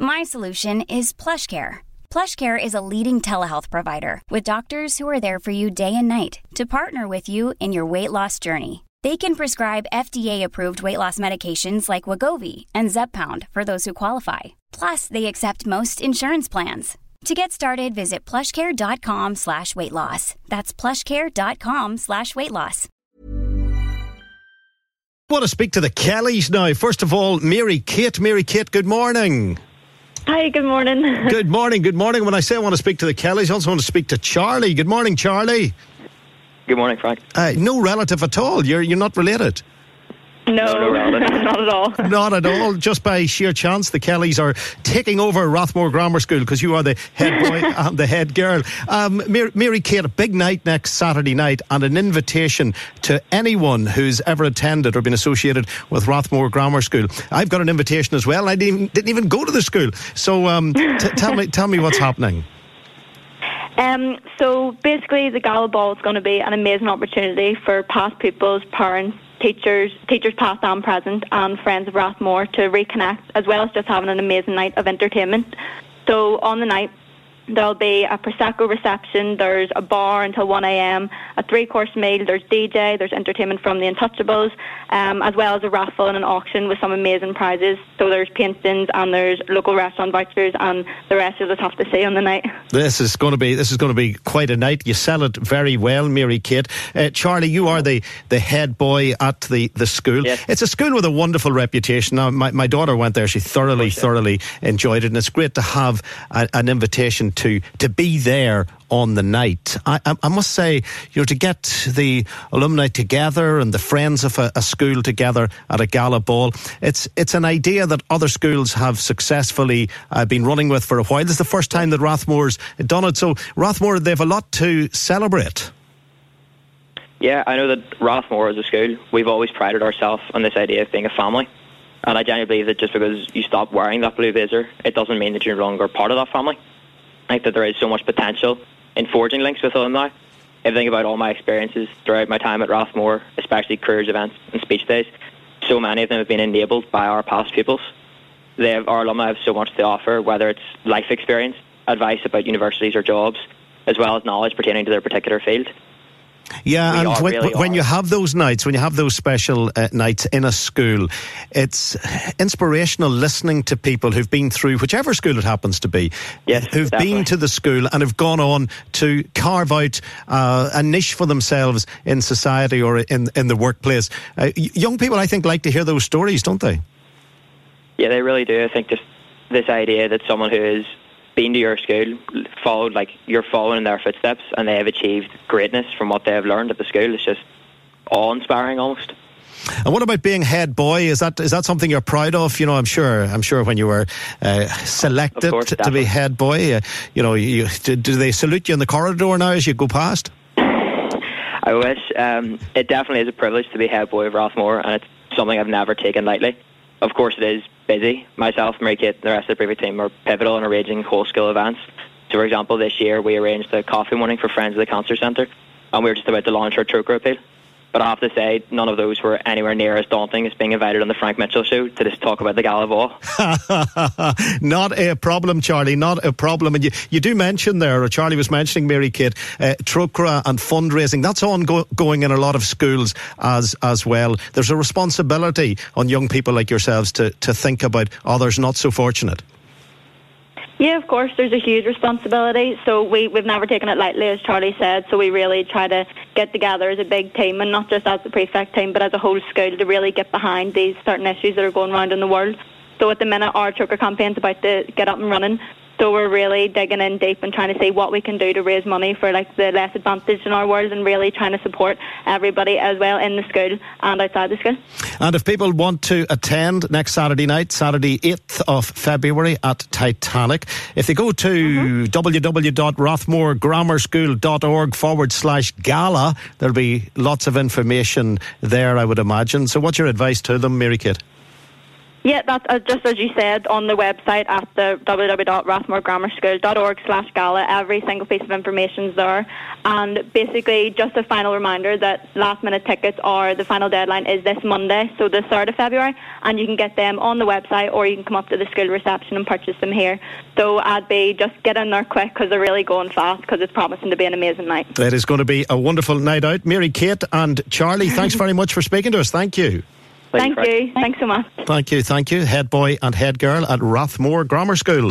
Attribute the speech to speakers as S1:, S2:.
S1: My solution is PlushCare. PlushCare is a leading telehealth provider with doctors who are there for you day and night to partner with you in your weight loss journey. They can prescribe FDA-approved weight loss medications like Wegovy and Zepbound for those who qualify. Plus, they accept most insurance plans. To get started, visit plushcare.com slash weight loss. That's plushcare.com slash weight loss.
S2: I want to speak to the Kellys now. First of all, Mary Kate. Mary Kate, good morning.
S3: Hi, good morning.
S2: Good morning, good morning. When I say I want to speak to the Kellys, I also want to speak to Charlie. Good morning, Charlie.
S4: Good morning, Frank.
S2: Uh, no relative at all. You're you're not related.
S3: No,
S4: no relative.
S3: not at all.
S2: Not at all. Just by sheer chance, the Kellys are taking over Rathmore Grammar School because you are the head boy and the head girl. Um, Mary, Mary Kate, a big night next Saturday night, and an invitation to anyone who's ever attended or been associated with Rathmore Grammar School. I've got an invitation as well. I didn't even, didn't even go to the school. So um, t- tell me, tell me what's happening.
S3: Um, so basically, the Gala Ball is going to be an amazing opportunity for past pupils, parents, teachers, teachers past and present, and friends of Rathmore to reconnect, as well as just having an amazing night of entertainment. So on the night, there'll be a prosecco reception. There's a bar until 1 a.m. A three-course meal. There's DJ. There's entertainment from the Untouchables, um, as well as a raffle and an auction with some amazing prizes. So there's paintings and there's local restaurant vouchers, and the rest you'll just have to see on the night.
S2: This is going to be this is going to be quite a night. You sell it very well, Mary Kate. Uh, Charlie, you are the, the head boy at the, the school.
S4: Yes.
S2: It's a school with a wonderful reputation. Now, my, my daughter went there. She thoroughly, thoroughly enjoyed it, and it's great to have a, an invitation to to be there on the night. I, I, must say, you know, to get the alumni together and the friends of a, a school together at a gala ball, it's it's an idea that other schools have successfully uh, been running with for a while. This is the first time that Rathmore's done it. So Rathmore, they've a lot to celebrate.
S4: Yeah, I know that Rathmore as a school, we've always prided ourselves on this idea of being a family. And I genuinely believe that just because you stop wearing that blue visor, it doesn't mean that you're no longer part of that family. I think that there is so much potential in forging links with alumni. Think about all my experiences throughout my time at Rathmore, especially careers events and speech days, so many of them have been enabled by our past pupils. They have, our alumni have so much to offer, whether it's life experience, advice about universities or jobs, as well as knowledge pertaining to their particular field.
S2: Yeah,
S4: We
S2: and when,
S4: really
S2: when you have those nights, when you have those special uh, nights in a school, it's inspirational listening to people who've been through whichever school it happens to be,
S4: Yes,
S2: who've been to the school and have gone on to carve out uh, a niche for themselves in society or in in the workplace. Uh, young people, I think, like to hear those stories, don't they?
S4: Yeah, they really do. I think just this idea that someone who has been to your school, followed like you're following in their footsteps, and they have achieved greatness from what they have learned at the school It's just awe-inspiring almost.
S2: And what about being head boy? Is that is that something you're proud of? You know, I'm sure. I'm sure when you were uh, selected
S4: course,
S2: to be head boy, uh, you know, you, do, do they salute you in the corridor now as you go past?
S4: I wish. Um, it definitely is a privilege to be head boy of Rathmore, and it's something I've never taken lightly. Of course, it is busy. Myself, Mary Kate, and the rest of the prefect team are pivotal in arranging whole school events. So, for example, this year we arranged a coffee morning for Friends of the Cancer Centre, and we were just about to launch our Trócaire appeal. But I have to say, none of those were anywhere near as daunting as being invited on the Frank Mitchell show to just talk about the Gala Ball.
S2: not a problem, Charlie. Not a problem. And you, you do mention there, or Charlie was mentioning, Mary Kate, uh, Trócaire and fundraising. That's ongoing in a lot of schools as as well. There's a responsibility on young people like yourselves to to think about others not so fortunate.
S3: Yeah, of course, there's a huge responsibility. So we, we've never taken it lightly, as Charlie said. So we really try to get together as a big team, and not just as the prefect team, but as a whole school to really get behind these certain issues that are going around in the world. So at the minute, our choker campaign's about to get up and running. So we're really digging in deep and trying to see what we can do to raise money for like the less advantaged in our world and really trying to support everybody as well in the school and outside the school.
S2: And if people want to attend next Saturday night, Saturday 8th of February at Titanic, if they go to mm-hmm. www.rathmoregrammarschool.org forward slash gala, there'll be lots of information there, I would imagine. So what's your advice to them, Mary Kate?
S3: Yeah, that's uh, just as you said on the website at the www.rathmoregrammarschool.org slash gala. Every single piece of information is there. And basically, just a final reminder that last minute tickets are, the final deadline is this Monday, so the 3rd of February, and you can get them on the website or you can come up to the school reception and purchase them here. So I'd be just get in there quick because they're really going fast because it's promising to be an amazing night.
S2: It is going to be a wonderful night out. Mary Kate and Charlie, thanks very much for speaking to us. Thank you.
S3: Thank, thank you. Thanks so much.
S2: Thank you. Thank you. Head boy and head girl at Rathmore Grammar School.